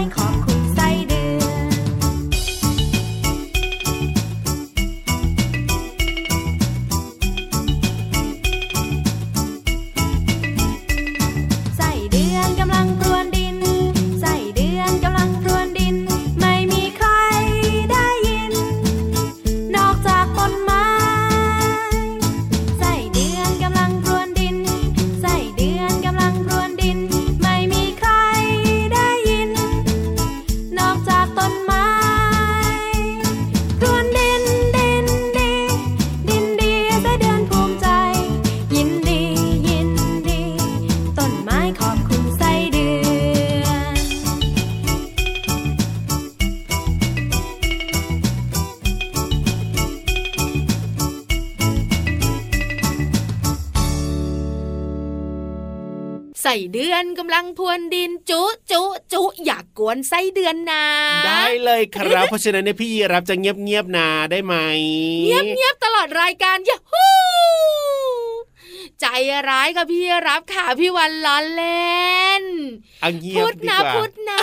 I call. ส่เดือนกำลังพรวนดินจุจุจุอยากกวนไส้เดือนนะ ได้เลยครับ เพราะฉะนั้นเนี่ยพี่รับจะเงียบเงียบนาได้ไหม เงียบเงียบตลอดรายการยาฮู ใจร้ายกับพี่รับค่ะพี่วันล้อเล่นพูดนะพูดนะ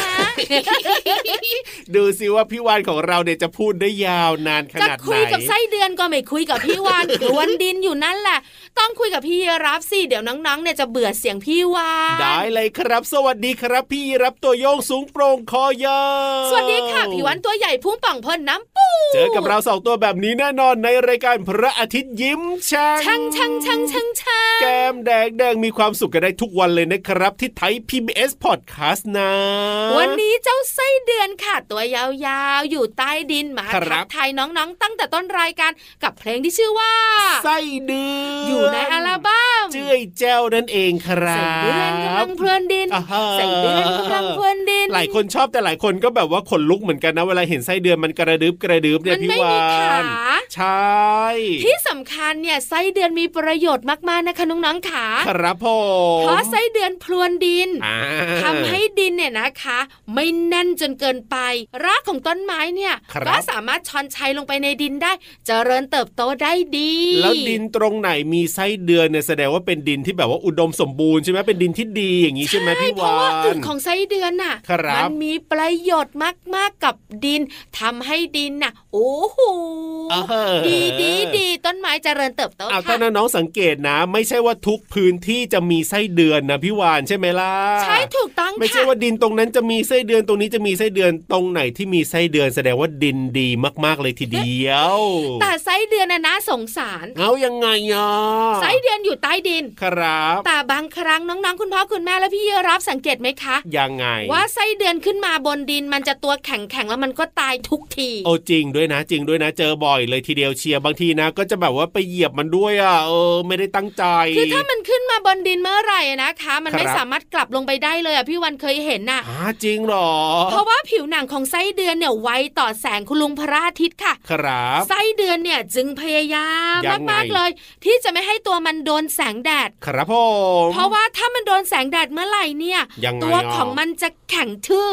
ดูสิว่าพี่วานของเราเนี่ยจะพูดได้ยาวนานขนาดไหนจะคุยกับไส้เดือนก็ไม่คุยกับพี่วานกวนดินอยู่นั่นแหละ ต้องคุยกับพี่รับสิเดี๋ยวน้องๆเนี่ยจะเบื่อเสียงพี่วานได้เลยครับ สวัสดีครับ พี่รับตัวโยงสูงโปร่งคอยาวสวัสดีค่ะพี่วานตัวใหญ่พุ่งป่องพ่นน้ำปูเจอกับเราสองตัวแบบนี้แน่นอนในรายการพระอาทิตย์ยิ้มช่างช่างช่างช่างช่างช่างแก้มแดงแดงมีความสุขกันได้ทุกวันเลยนะครับ ที่ไทย PBS Podcast นะ วันนี้เจ้าไส้เดือนค่ะ ตัวยาวๆ อยู่ใต้ดินมาทักทายน้องๆ ตั้งแต่ต้นรายการกับเพลงที่ชื่อว่า ไส้เดือนอยู่ในอัลบั้มเจ้ยแจ้วนั่นเองครับไส้เดือนกำลังเพลินดินไส้เดือนกำลังเพลินดิน หลายคนชอบแต่หลายคนก็แบบว่าขนลุกเหมือนกันนะเวลาเห็นไส้เดือนมันกระดึบกระดึบเนี่ยพี่วานใช่ที่สำคัญเนี่ยไส้เดือนมีประโยชน์มากๆนะคะน้องๆขาครับผมเพราะไส้เดือนพรวนดินทำให้ดินเนี่ยนะคะ ไม่แน่นจนเกินไป รากของต้นไม้เนี่ยก็สามารถช้อนชัยลงไปในดินได้จเจริญเติบโตได้ดี แล้วดินตรงไหนมีไส้เดือนเนี่ยแสดงว่าเป็นดินที่แบบว่าอุดมสมบูรณ์ใช่ไหมเป็นดินที่ดีอย่างนี้ใช่ไหมพี่วานเพราะว่าอึของไส้เดือนน่ะมันมีประโยชน์มากๆกับดินทำให้ดินน่ะโอ้โหดีดีดีต้นไม้เจริญเติบโตค่ะถ้าน้องสังเกตนะ ไม่ใช่ว่าทุกพื้นที่จะมีไส้เดือนนะพี่วานใช่ไหมล่ะใช่ถูกต้องไม่ใช่ว่าดินตรงนั้นจะมีไส้เดือนตรงนี้จะมีไส้เดือนตรงไหนที่มีไส้เดือนแสดงว่าดินดีมากๆเลยทีเดียว แต่ไส้เดือนน่ะนะสงสาร เอายังไงอะไส้เดือนอยู่ใต้ดินครับ แต่บางครั้งน้องๆคุณพ่อคุณแม่และพี่เยรับสังเกตไหมคะยังไง ว่าไส้เดือนขึ้นมาบนดินมันจะตัวแข็งแข็งแล้วมันก็ตายทุกทีโอ้จริงด้วยนะจริงด้วยนะเจอบ่อยเลยทีเดียวเชียร์บางทีนะ ก็จะแบบว่าไปเหยียบมันด้วยอะเออไม่ได้ตั้งใจคือถ้ามันขึ้นมาบนดินเมื่อไหร่นะคะ มันไม่สามารถกลับลงไปได้เลยอะพี่วันเคยเห็นน่ะจริงหรอ เพราะว่าผิวหนังของไส้เดือนเนี่ยไวต่อแสงคุณลุงพระอาทิตย์ค่ะ ครับไส้เดือนเนี่ยจึงพยายามมากๆเลย ที่จะไม่ให้ตัวมันโดนแสงแดด ครับผมเพราะว่าถ้ามันโดนแสงแดดเมื่อไหร่เนี่ยตัวของมันจะแข็งทื่อ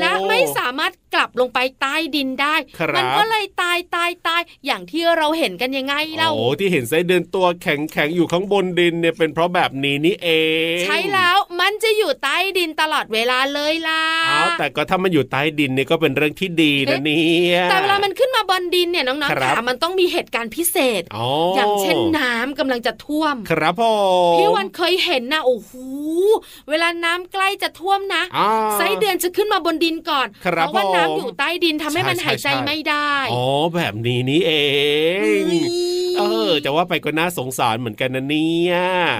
และไม่สามารถ กลับลงไปใต้ดินได้ มันก็เลยตายตายตายอย่างที่เราเห็นกันยังไงเล่าโอ้ที่เห็นไส้เดือนตัวแข็งแข็งอยู่ข้างบนดินเนี่ยเป็นเพราะแบบนี้นี่เอง ใช่แล้วมันจะอยู่ใต้ดินตลอดเวลาเลยล่ะอ้าวแต่ก็ถ้ามันอยู่ใต้ดินเนี่ยก็เป็นเรื่องที่ดีนะเนี่ยแต่เวลามันขึ้นมาบนดินเนี่ยน้องๆค่ะมันต้องมีเหตุการณ์พิเศษอย่างเช่นน้ำกำลังจะท่วม ครับพ่อพี่วันเคยเห็นนะโอ้โหเวลาน้ำใกล้จะท่วมนะไส้เดือนจะขึ้นมาบนดินก่อนเพราะว่าน้น้ำอยู่ใต้ดินทำให้มันหายใจไม่ได้อ๋อแบบนี้นี่เองเออจะว่าไปก็น่าสงสารเหมือนกันนะเนี่ย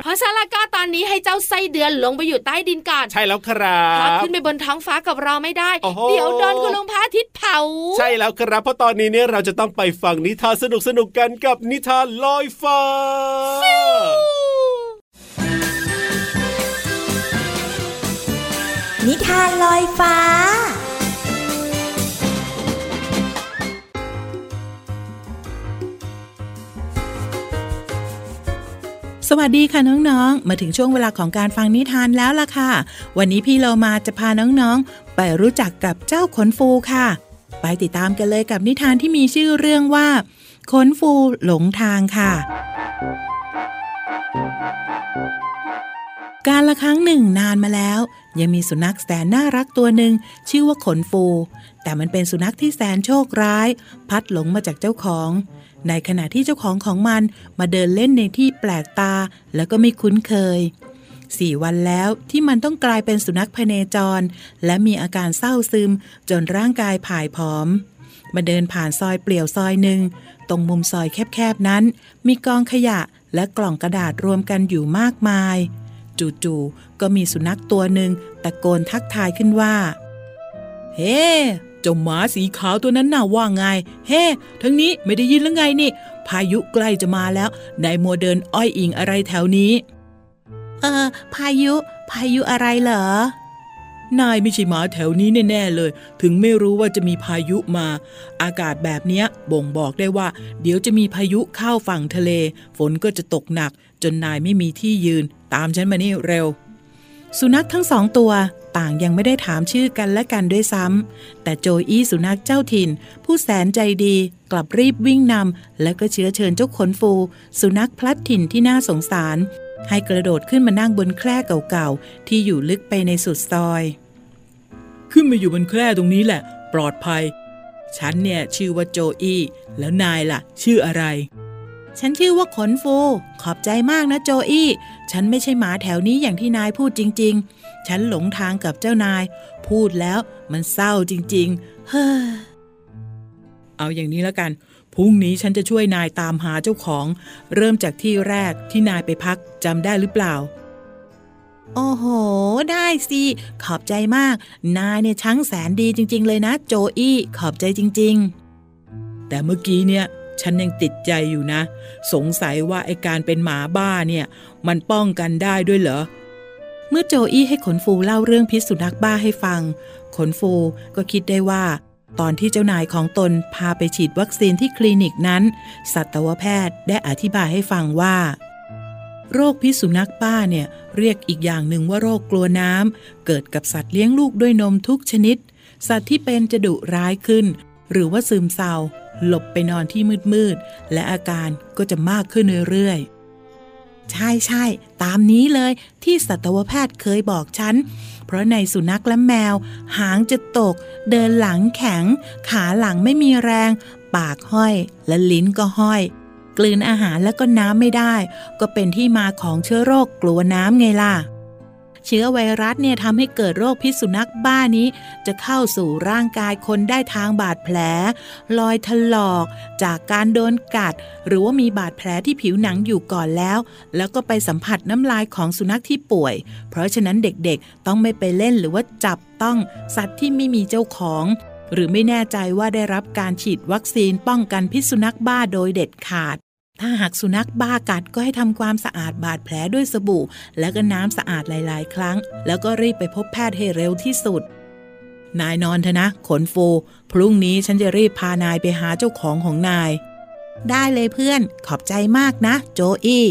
เพราะฉะนั้นก็ตอนนี้ให้เจ้าไส้เดือนลงไปอยู่ใต้ดินก่อนใช่แล้วครับพอขึ้นไปบนท้องฟ้ากับเราไม่ได้ เดี๋ยวโดนคุณลุงพระอาทิตย์เผา ใช่แล้วครับเพราะตอนนี้เนี่ยเราจะต้องไปฟังนิทานสนุกสนุกกันกับนิทานลอยฟ้านิทานลอยฟ้า สวัสดีค่ะน้องๆ มาถึงช่วงเวลาของการฟังนิทานแล้วล่ะค่ะ วันนี้พี่เรามาจะพาน้องๆ ไปรู้จักกับเจ้าขนฟูค่ะ ไปติดตามกันเลยกับนิทานที่มีชื่อเรื่องว่า ขนฟูหลงทางค่ะ การละครั้งหนึ่งนานมาแล้ว ยังมีสุนัขแสนน่ารักตัวหนึ่งชื่อว่าขนฟู แต่มันเป็นสุนัขที่แสนโชคร้าย พัดหลงมาจากเจ้าของ ในขณะที่เจ้าของของมันมาเดินเล่นในที่แปลกตาแล้วก็ไม่คุ้นเคยสี่วันแล้วที่มันต้องกลายเป็นสุนัขพเนจร และมีอาการเศร้าซึมจนร่างกายผายผอม มาเดินผ่านซอยเปลี่ยวซอยหนึ่ง ตรงมุมซอยแคบๆนั้น มีกองขยะและกล่องกระดาษรวมกันอยู่มากมาย จู่ๆก็มีสุนัขตัวหนึ่งตะโกนทักทายขึ้นว่า เฮ้ เจ้าหมาสีขาวตัวนั้นน่าว่าไงเฮ้ ทั้งนี้ไม่ได้ยินแล้วไงนี่ พายุใกล้จะมาแล้วนายมัวเดินอ้อยอิงอะไรแถวนี้ เออ พายุ พายุอะไรเหรอนายไม่ใช่หมาแถวนี้แน่ๆเลย ถึงไม่รู้ว่าจะมีพายุมา อากาศแบบนี้บ่งบอกได้ว่า เดี๋ยวจะมีพายุเข้าฝั่งทะเล ฝนก็จะตกหนัก จนนายไม่มีที่ยืน ตามฉันมานี่เร็ว สุนัขทั้งสองตัว ต่างยังไม่ได้ถามชื่อกันและกันด้วยซ้ำ แต่โจอี้สุนัขเจ้าถิ่น ผู้แสนใจดีกลับรีบวิ่งนำและก็เชื้อเชิญเจ้าขนฟู สุนัขพลัดถิ่นที่น่าสงสาร ให้กระโดดขึ้นมานั่งบนแคร่เก่าๆ ที่อยู่ลึกไปในสุดซอย ขึ้นมาอยู่บนแคร่ตรงนี้แหละ ปลอดภัย ฉันเนี่ยชื่อว่าโจอี้แล้วนายล่ะ ชื่ออะไร ฉันชื่อว่าขนฟู ขอบใจมากนะโจอี้ ฉันไม่ใช่หมาแถวนี้อย่างที่นายพูดจริง ๆ ฉันหลงทางกับเจ้านาย พูดแล้วมันเศร้าจริง ๆ เฮ้อ เอาอย่างนี้แล้วกัน พรุ่งนี้ฉันจะช่วยนายตามหาเจ้าของ เริ่มจากที่แรกที่นายไปพักจำได้หรือเปล่า โอ้โห ได้สิ ขอบใจมาก นายเนี่ยช่างแสนดีจริง ๆ เลยนะ โจอี้ ขอบใจจริง ๆ แต่เมื่อกี้เนี่ย ฉันยังติดใจอยู่นะ สงสัยว่าไอการเป็นหมาบ้าเนี่ย มันป้องกันได้ด้วยเหรอ เมื่อโจอี้ให้ขนฟูเล่าเรื่องพิษสุนัขบ้าให้ฟัง ขนฟูก็คิดได้ว่า ตอนที่เจ้านายของตนพาไปฉีดวัคซีนที่คลินิกนั้น สัตวแพทย์ได้อธิบายให้ฟังว่า โรคพิษสุนัขบ้าเนี่ยเรียกอีกอย่างหนึ่งว่าโรคกลัวน้ำเกิดกับสัตว์เลี้ยงลูกด้วยนมทุกชนิด สัตว์ที่เป็นจะดุร้ายขึ้น หรือว่าซึมเศร้า หลบไปนอนที่มืดๆ และอาการก็จะมากขึ้นเรื่อยๆ ใช่ใช่ตามนี้เลยที่สัตวแพทย์เคยบอกฉัน เพราะในสุนัขและแมว หางจะตก เดินหลังแข็ง ขาหลังไม่มีแรง ปากห้อยและลิ้นก็ห้อย กลืนอาหารแล้วก็น้ำไม่ได้ ก็เป็นที่มาของเชื้อโรคกลัวน้ำไงล่ะ เชื้อไวรัสเนี่ยทำให้เกิดโรคพิษสุนัขบ้านี้ จะเข้าสู่ร่างกายคนได้ทางบาดแผล รอยถลอก จากการโดนกัด หรือว่ามีบาดแผลที่ผิวหนังอยู่ก่อนแล้ว แล้วก็ไปสัมผัสน้ำลายของสุนัขที่ป่วย เพราะฉะนั้นเด็กๆ ต้องไม่ไปเล่นหรือว่าจับต้องสัตว์ที่ไม่มีเจ้าของหรือไม่แน่ใจว่าได้รับการฉีดวัคซีนป้องกันพิษสุนัขบ้าโดยเด็ดขาด ถ้าหากสุนัขบ้ากัดก็ให้ทำความสะอาดบาดแผลด้วยสบู่ แล้วก็น้ำสะอาดหลาย ๆ ครั้ง แล้วก็รีบไปพบแพทย์ให้เร็วที่สุด นายนอนเถอะนะ ขนฟู พรุ่งนี้ฉันจะรีบพานายไปหาเจ้าของของนาย ได้เลยเพื่อน ขอบใจมากนะ โจอี้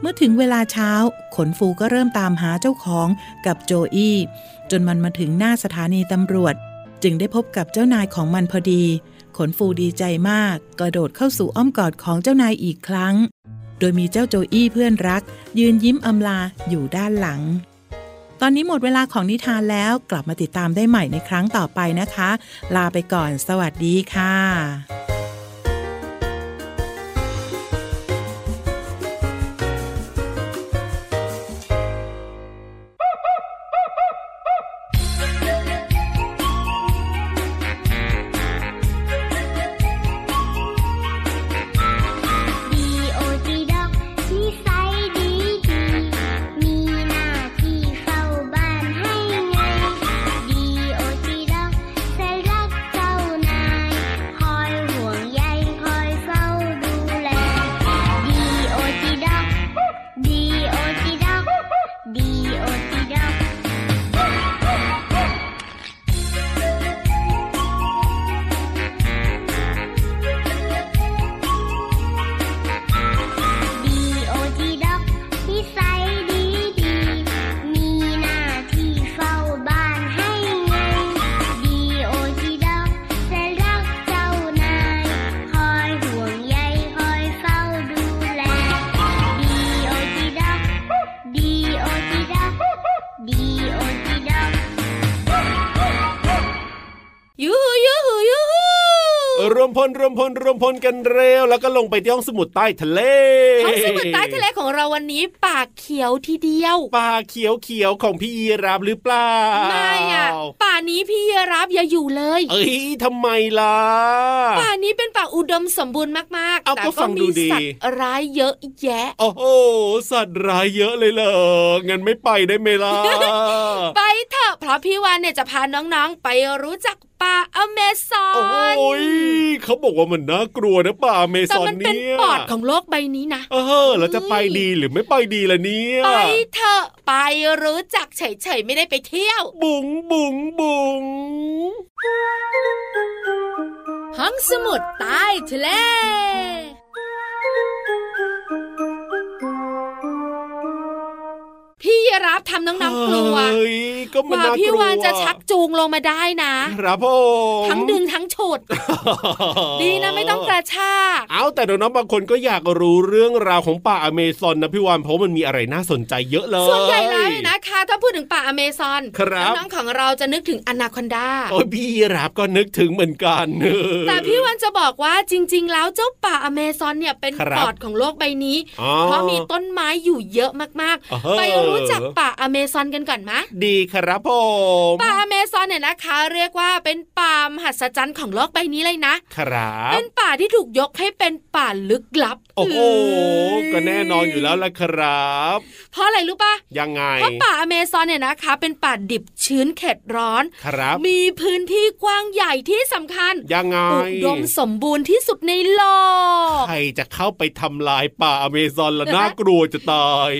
เมื่อถึงเวลาเช้า ขนฟูก็เริ่มตามหาเจ้าของกับโจอี้จนมันมาถึงหน้าสถานีตำรวจ จึงได้พบกับเจ้านายของมันพอดี ขนฟูดีใจมาก กระโดดเข้าสู่อ้อมกอดของเจ้านายอีกครั้ง โดยมีเจ้าโจอี้เพื่อนรัก ยืนยิ้มอำลาอยู่ด้านหลัง ตอนนี้หมดเวลาของนิทานแล้วกลับมาติดตามได้ใหม่ในครั้งต่อไปนะคะ ลาไปก่อน สวัสดีค่ะ ลรวมพลรวมพลกันเร็ว แล้วก็ลงไปที่ห้องสมุดใต้ทะเลห้องสมุดใต้ทะเลของเราวันนี้ป่าเขียวทีเดียวป่าเขียวเขียวของพี่ยีรับหรือเปล่าไม่อะป่านี้พี่ยีรับอย่าอยู่เลย เอ้ยทำไมล่ะป่านี้เป็นป่าอุดมสมบูรณ์มากๆแต่ก็มีสัตว์ร้ายเยอะแยะ โอ้โหสัตว์ร้ายเยอะเลยเหรองั้นไม่ไปได้ไหมล่ะไปเถอะเพราะพี่วานเนี่ยจะพาน้องๆไปรู้จักป่าอเมซอน โอ้ยเขาบอกว่ามันน่ากลัวนะป่าอเมซอนเนี่ยแต่มันเป็นปอดของโลกใบนี้นะ เออเราจะไปดีหรือไม่ไปดีล่ะเนี่ย ไปเถอะไปรู้จักเฉยๆไม่ได้ไปเที่ยว บุ๋งบุ๋งบุ๋งห้องสมุดใต้ทะเล พี่รับทำน้องๆกลัวว่าพี่วานจะชักจูงลงมาได้นะครับผมทั้งดึงทั้งฉุด ดีนะไม่ต้องกระชากเอาแต่น้องๆบางคนก็อยากรู้เรื่องราวของป่าอเมซอนนะพี่วานเพราะมันมีอะไรน่าสนใจเยอะเลยส่วนใหญ่แล้วนะคะ ถ้าพูดถึงป่าอเมซอนครับน้องของเราจะนึกถึงอนาคอนดาโอ้พี่รับก็นึกถึงเหมือนกันแต่พี่วานจะบอกว่าจริง ๆ แล้วเจ้าป่าอเมซอนเนี่ยเป็นปอดของโลกใบนี้เพราะมีต้นไม้อยู่เยอะมากๆไปรู้จักป่าอเมซอนกันก่อนไหมดีครับผมป่าอเมซอนเนี่ยนะคะ เรียกว่าเป็นป่ามหัศจรรย์ของโลกใบนี้เลยนะ ครับเป็นป่าที่ถูกยกให้เป็นป่าลึกลับ โอ้โหก็แน่นอนอยู่แล้วละครับ เพราะอะไรรู้ปะยังไงเพราะป่าอเมซอนเนี่ยนะคะ เป็นป่าดิบชื้นเข็ดร้อนครับ มีพื้นที่กว้างใหญ่ที่สำคัญยังไงอุดมสมบูรณ์ที่สุดในโลกใครจะเข้าไปทำลายป่าอเมซอนละน่ากลัวจะตาย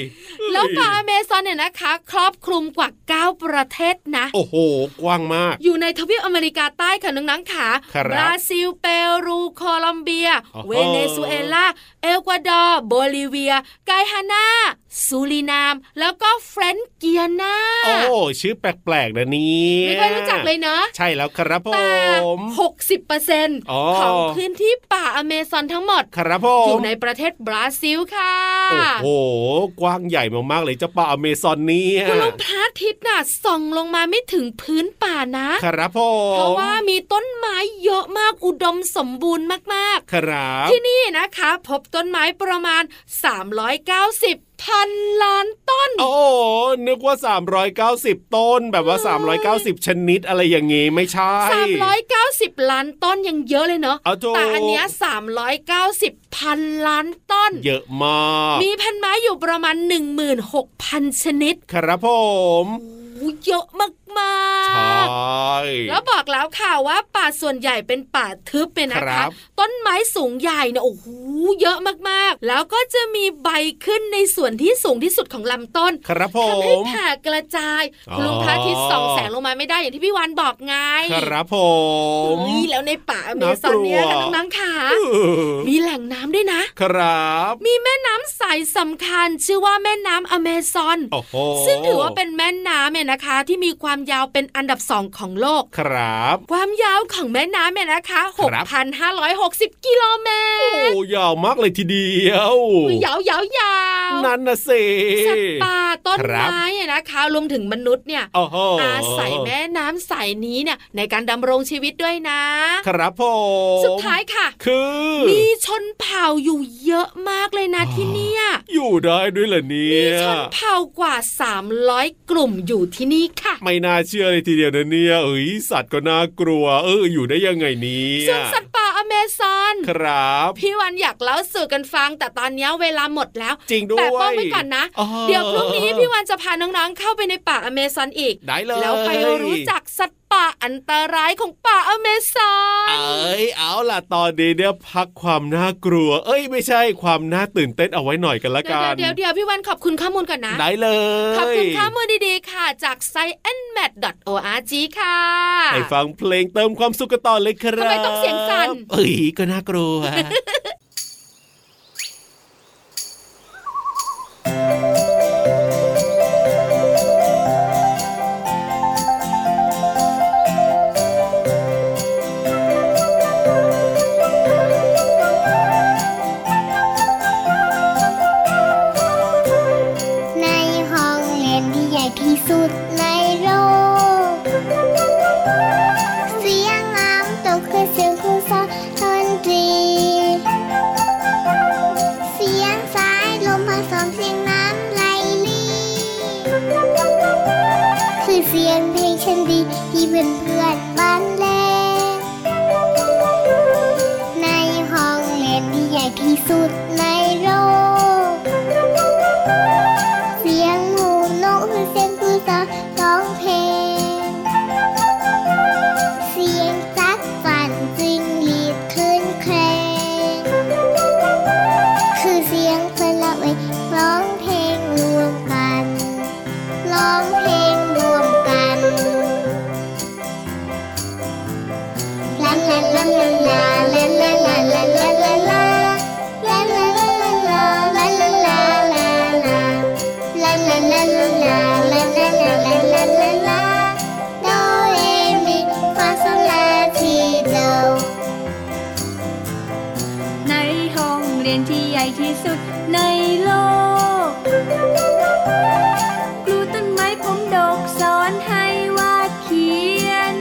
แล้วป่าอเมซอนเนี่ยนะคะ ครอบคลุมกว่า 9 ประเทศนะ โอ้โห กว้างมาก อยู่ในทวีปอเมริกาใต้ค่ะน้องๆขาบราซิล เปรูโคลอมเบีย เวเนซุเอลา เอกวาดอร์โบลิเวีย กายอานาซูรินาม แล้วก็เฟรนช์เกียนา โอ้ ชื่อแปลกๆนะนี่ไม่เคยรู้จักเลยเนาะใช่แล้วครับผมหกสิบเปอร์เซ็นต์ของพื้นที่ป่าอเมซอนทั้งหมด ครับผม อยู่ในประเทศบราซิลค่ะ โอ้โห กว้างใหญ่มากๆเลยเจ้าป่าอเมซอนนี้คุณลุงพระอาทิตย์น่ะส่องลงมาไม่ถึงพื้นป่านะ ครับผมเพราะว่ามีต้นไม้เยอะมากอุดมสมบูรณ์มากๆ ครับ ที่นี่นะคะ พบต้นไม้ประมาณ 390 พันล้านต้น โอ้นึกว่า 390 ต้น แบบว่า 390 ชนิดอะไรอย่างงี้ไม่ใช่ 390 ล้านต้นยังเยอะเลยเนาะแต่อันเนี้ย390 พันล้านต้น เยอะมาก มีพันไม้อยู่ประมาณ 16,000 ชนิด ครับผมเยอะมากมากใช่แล้วบอกแล้วค่ะว่าป่าส่วนใหญ่เป็นป่าทึบเป็นนะคะ ต้นไม้สูงใหญ่เนี่ยโอ้โหเยอะมากๆ แล้วก็จะมีใบขึ้นในส่วนที่สูงที่สุดของลำต้นครับผมทำให้แผ่กระจายคุณลุงพระอาทิตย์ส่องแสงลงมาไม่ได้อย่างที่พี่วันบอกไง ครับผมนี่แล้วในป่าอเมซอนเนี่ยกันน้องๆค่ะมีแหล่งน้ำด้วยนะ ครับ มีแม่น้ำใสสำคัญ ชื่อว่าแม่น้ำอเมซอนซึ่งถือว่าเป็นแม่น้ำเนี่ยนะคะ ที่มีความยาวเป็นอันดับสองของโลก ครับ ความยาวของแม่น้ำเนี่ยนะคะ6,560 กิโลเมตร โอ้ยาวมากเลยทีเดียว ยาวยาวยาวนั่นนะสิสัตว์ป่าต้นไม้นะคะรวมถึงมนุษย์เนี่ยอาศัยแม่น้ำใสนี้เนี่ยในการดำรงชีวิตด้วยนะ ครับผมสุดท้ายค่ะ คือ มีชนเผ่าอยู่เยอะมากเลยนะที่เนี่ยอยู่ได้ด้วยเหรอเนี่ยมีชนเผ่ากว่า 300 กลุ่มอยู่ที่นี่ค่ะ ไม่น่าเชื่อเลยทีเดียวนะเนี่ยเอ้ยสัตว์ก็น่ากลัว เอออยู่ได้ยังไงนี้ส่วนสัตว์ป่าอเมซอนครับพี่วันอยากเล่าสู่กันฟัง แต่ตอนนี้เวลาหมดแล้ว จริงด้วยแต่ป้องไว้ก่อนนะ เดี๋ยวพรุ่งนี้พี่วันจะพาน้องๆเข้าไปในป่าอเมซอนอีกได้เลยแล้วไปรู้จักสัตว์ ป่าอันตรายของป่าอเมซอนเอ้ยเอาล่ะตอนนี้เนี่ยพักความน่ากลัว เอ้ยไม่ใช่ความน่าตื่นเต้นเอาไว้หน่อยกันละกัน เดี๋ยวเดี๋ยวพี่วันขอบคุณข้อมูลก่อนนะ ได้เลย ขอบคุณข้อมูลดีๆค่ะ จาก sciencemat.org ค่ะให้ฟังเพลงเติมความสุขกันต่อเลยครับทำไมต้องเสียงสั่นเอ้ยก็น่ากลัว ครูต้นไม้ผมดกสอนให้วาดเขียน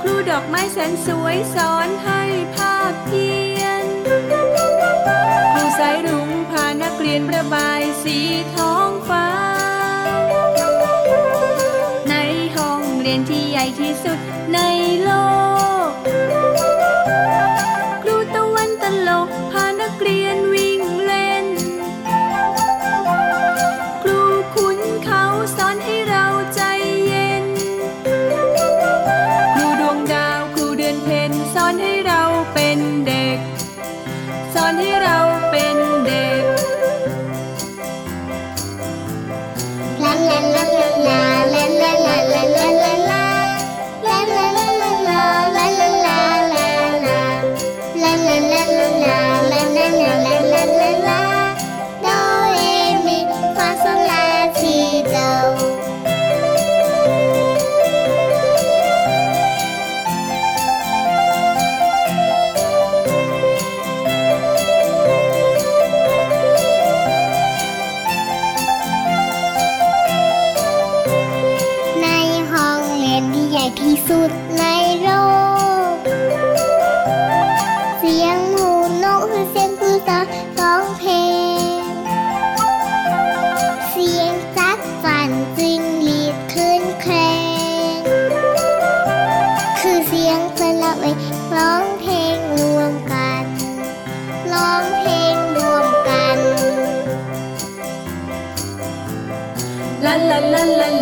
ครูดอกไม้แสนสวยสอนให้ภาพเพียน ครูสารุ้งพานักเรียนระบายสีทองฟ้า ในห้องเรียนที่ใหญ่ที่สุดใน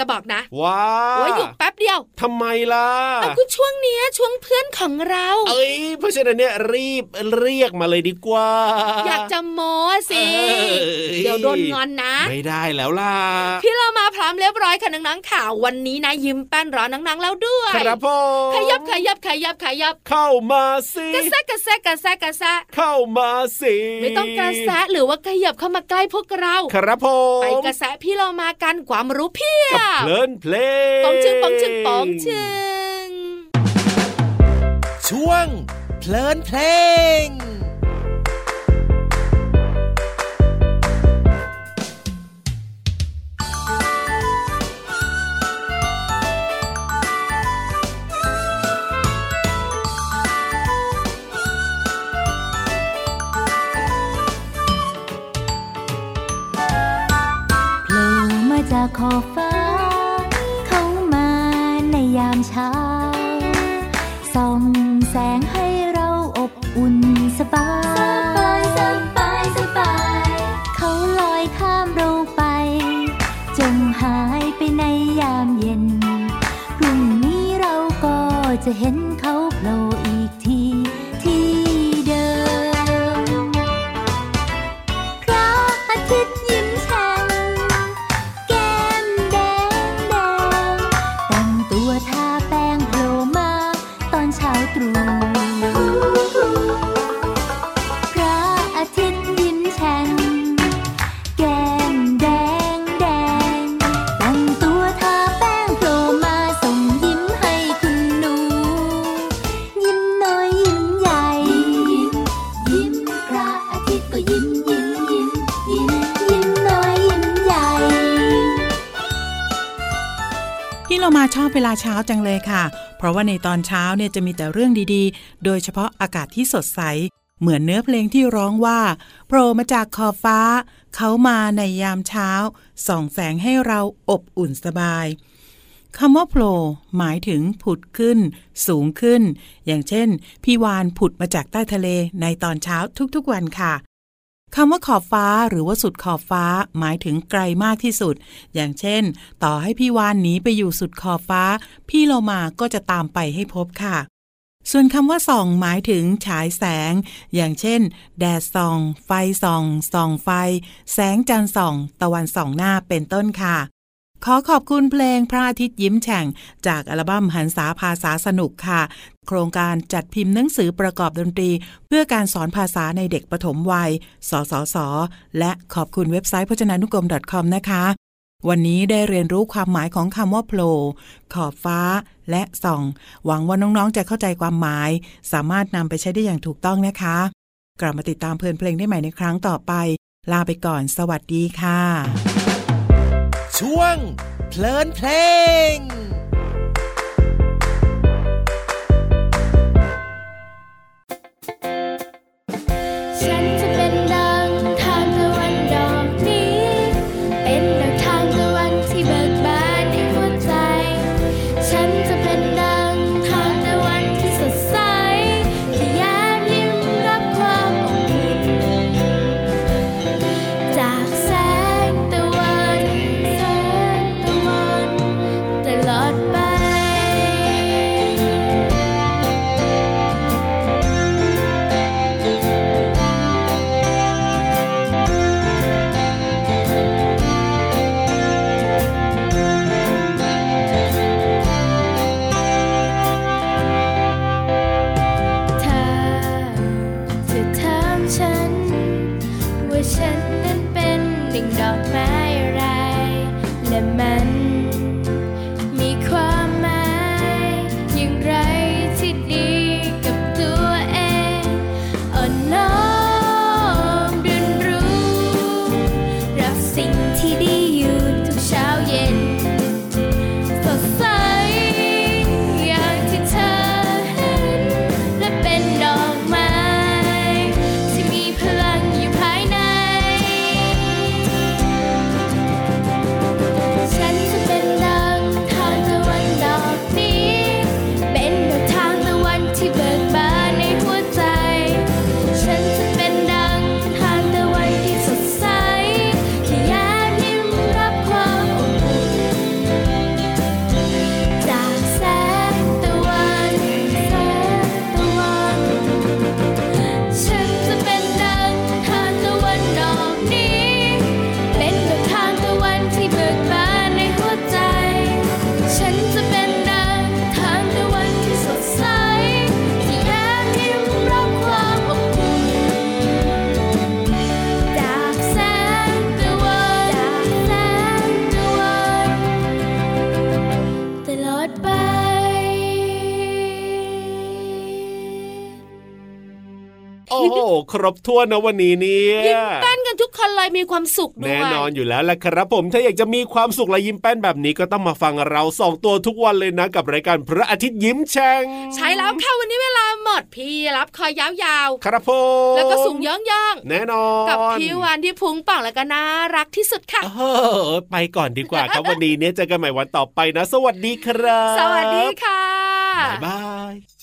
จะบอกนะว้าว่าอยู่แป๊บ เดียวทำไมล่ะเอาคือช่วงเนี้ยช่วงเพื่อนของเรา เอ้ยเพราะฉะนั้นเนี่ยรีบเรียกมาเลยดีกว่า อยากจะโม้สิเดี๋ยวโดนงอนนะ ไม่ได้แล้วล่ะพี่เรามาพร้อมเรียบร้อยค่ะนังๆข่าววันนี้นะยิ้มแป้นรอนังๆแล้วด้วยครับพ่อขยับขยับขยับขยับ เข้ามาสิกระแซกระแซกระแซกระแซเข้ามาสิไม่ต้องกระแซหรือว่าขยับเข้ามาใกล้พวกเรา ครับพ่อไปกระแซพี่เรามากันความรู้เพียบเพลินเพลงปองชึงปองชึงปองชึงช่วงเพลินเพลงจากขอบฟ้าเข้ามาในยามเช้า ส่องแสงให้เราอบอุ่นสบาย สบายสบาย เขาลอยข้ามเราไป จงหายไปในยามเย็น พรุ่งนี้เราก็จะเห็น มาชอบเวลาเช้าจังเลยค่ะ เพราะว่าในตอนเช้าเนี่ยจะมีแต่เรื่องดีๆ โดยเฉพาะอากาศที่สดใส เหมือนเนื้อเพลงที่ร้องว่าโผล่มาจากขอบฟ้า เขามาในยามเช้า ส่องแสงให้เราอบอุ่นสบายคำว่าโผล่หมายถึงผุดขึ้น สูงขึ้น อย่างเช่น พี่วานผุดมาจากใต้ทะเลในตอนเช้าทุกๆวันค่ะ คำว่าขอบฟ้าหรือว่าสุดขอบฟ้าหมายถึงไกลมากที่สุด อย่างเช่น ต่อให้พี่วานหนีไปอยู่สุดขอบฟ้า พี่โลมาก็จะตามไปให้พบค่ะ ส่วนคำว่าส่องหมายถึงฉายแสง อย่างเช่น แดดส่อง ไฟส่อง ส่องไฟ แสงจันทร์ส่อง ตะวันส่องหน้าเป็นต้นค่ะ ขอขอบคุณเพลงพระอาทิตย์ยิ้มแฉ่ง จากอัลบั้มหันษาภาษาสนุกค่ะ โครงการจัดพิมพ์หนังสือประกอบดนตรี เพื่อการสอนภาษาในเด็กปฐมวัย สสส และขอบคุณเว็บไซต์พจนานุกรม .com นะคะ วันนี้ได้เรียนรู้ความหมายของคำว่าโผล่ขอบฟ้า และส่อง หวังว่าน้องๆจะเข้าใจความหมาย สามารถนำไปใช้ได้อย่างถูกต้องนะคะ กลับมาติดตามเพลินเพลงได้ใหม่ในครั้งต่อไป ลาไปก่อน สวัสดีค่ะ ช่วง เพลินเพลง ครบถ้วนนะวันนี้เนี่ยยิ้มแป้นกันทุกคนเลยมีความสุขด้วยแน่นอนอยู่แล้วแหละครับผมถ้าอยากจะมีความสุขและยิ้มแป้นแบบนี้ก็ต้องมาฟังเราสองตัวทุกวันเลยนะ กับรายการพระอาทิตย์ยิ้มแฉ่งใช่แล้วค่ะวันนี้เวลาหมดพี่รับคอยยาวๆ ครับผมแล้วก็สูงย่องย่องแน่นอนกับพี่วันที่พุงป่องแล้วก็น่ารักที่สุดค่ะเออไปก่อนดีกว่าครับวันนี้เนี่ยเจอกันใหม่วันต่อไปนะ สวัสดีครับ สวัสดีค่ะ บ๊ายบาย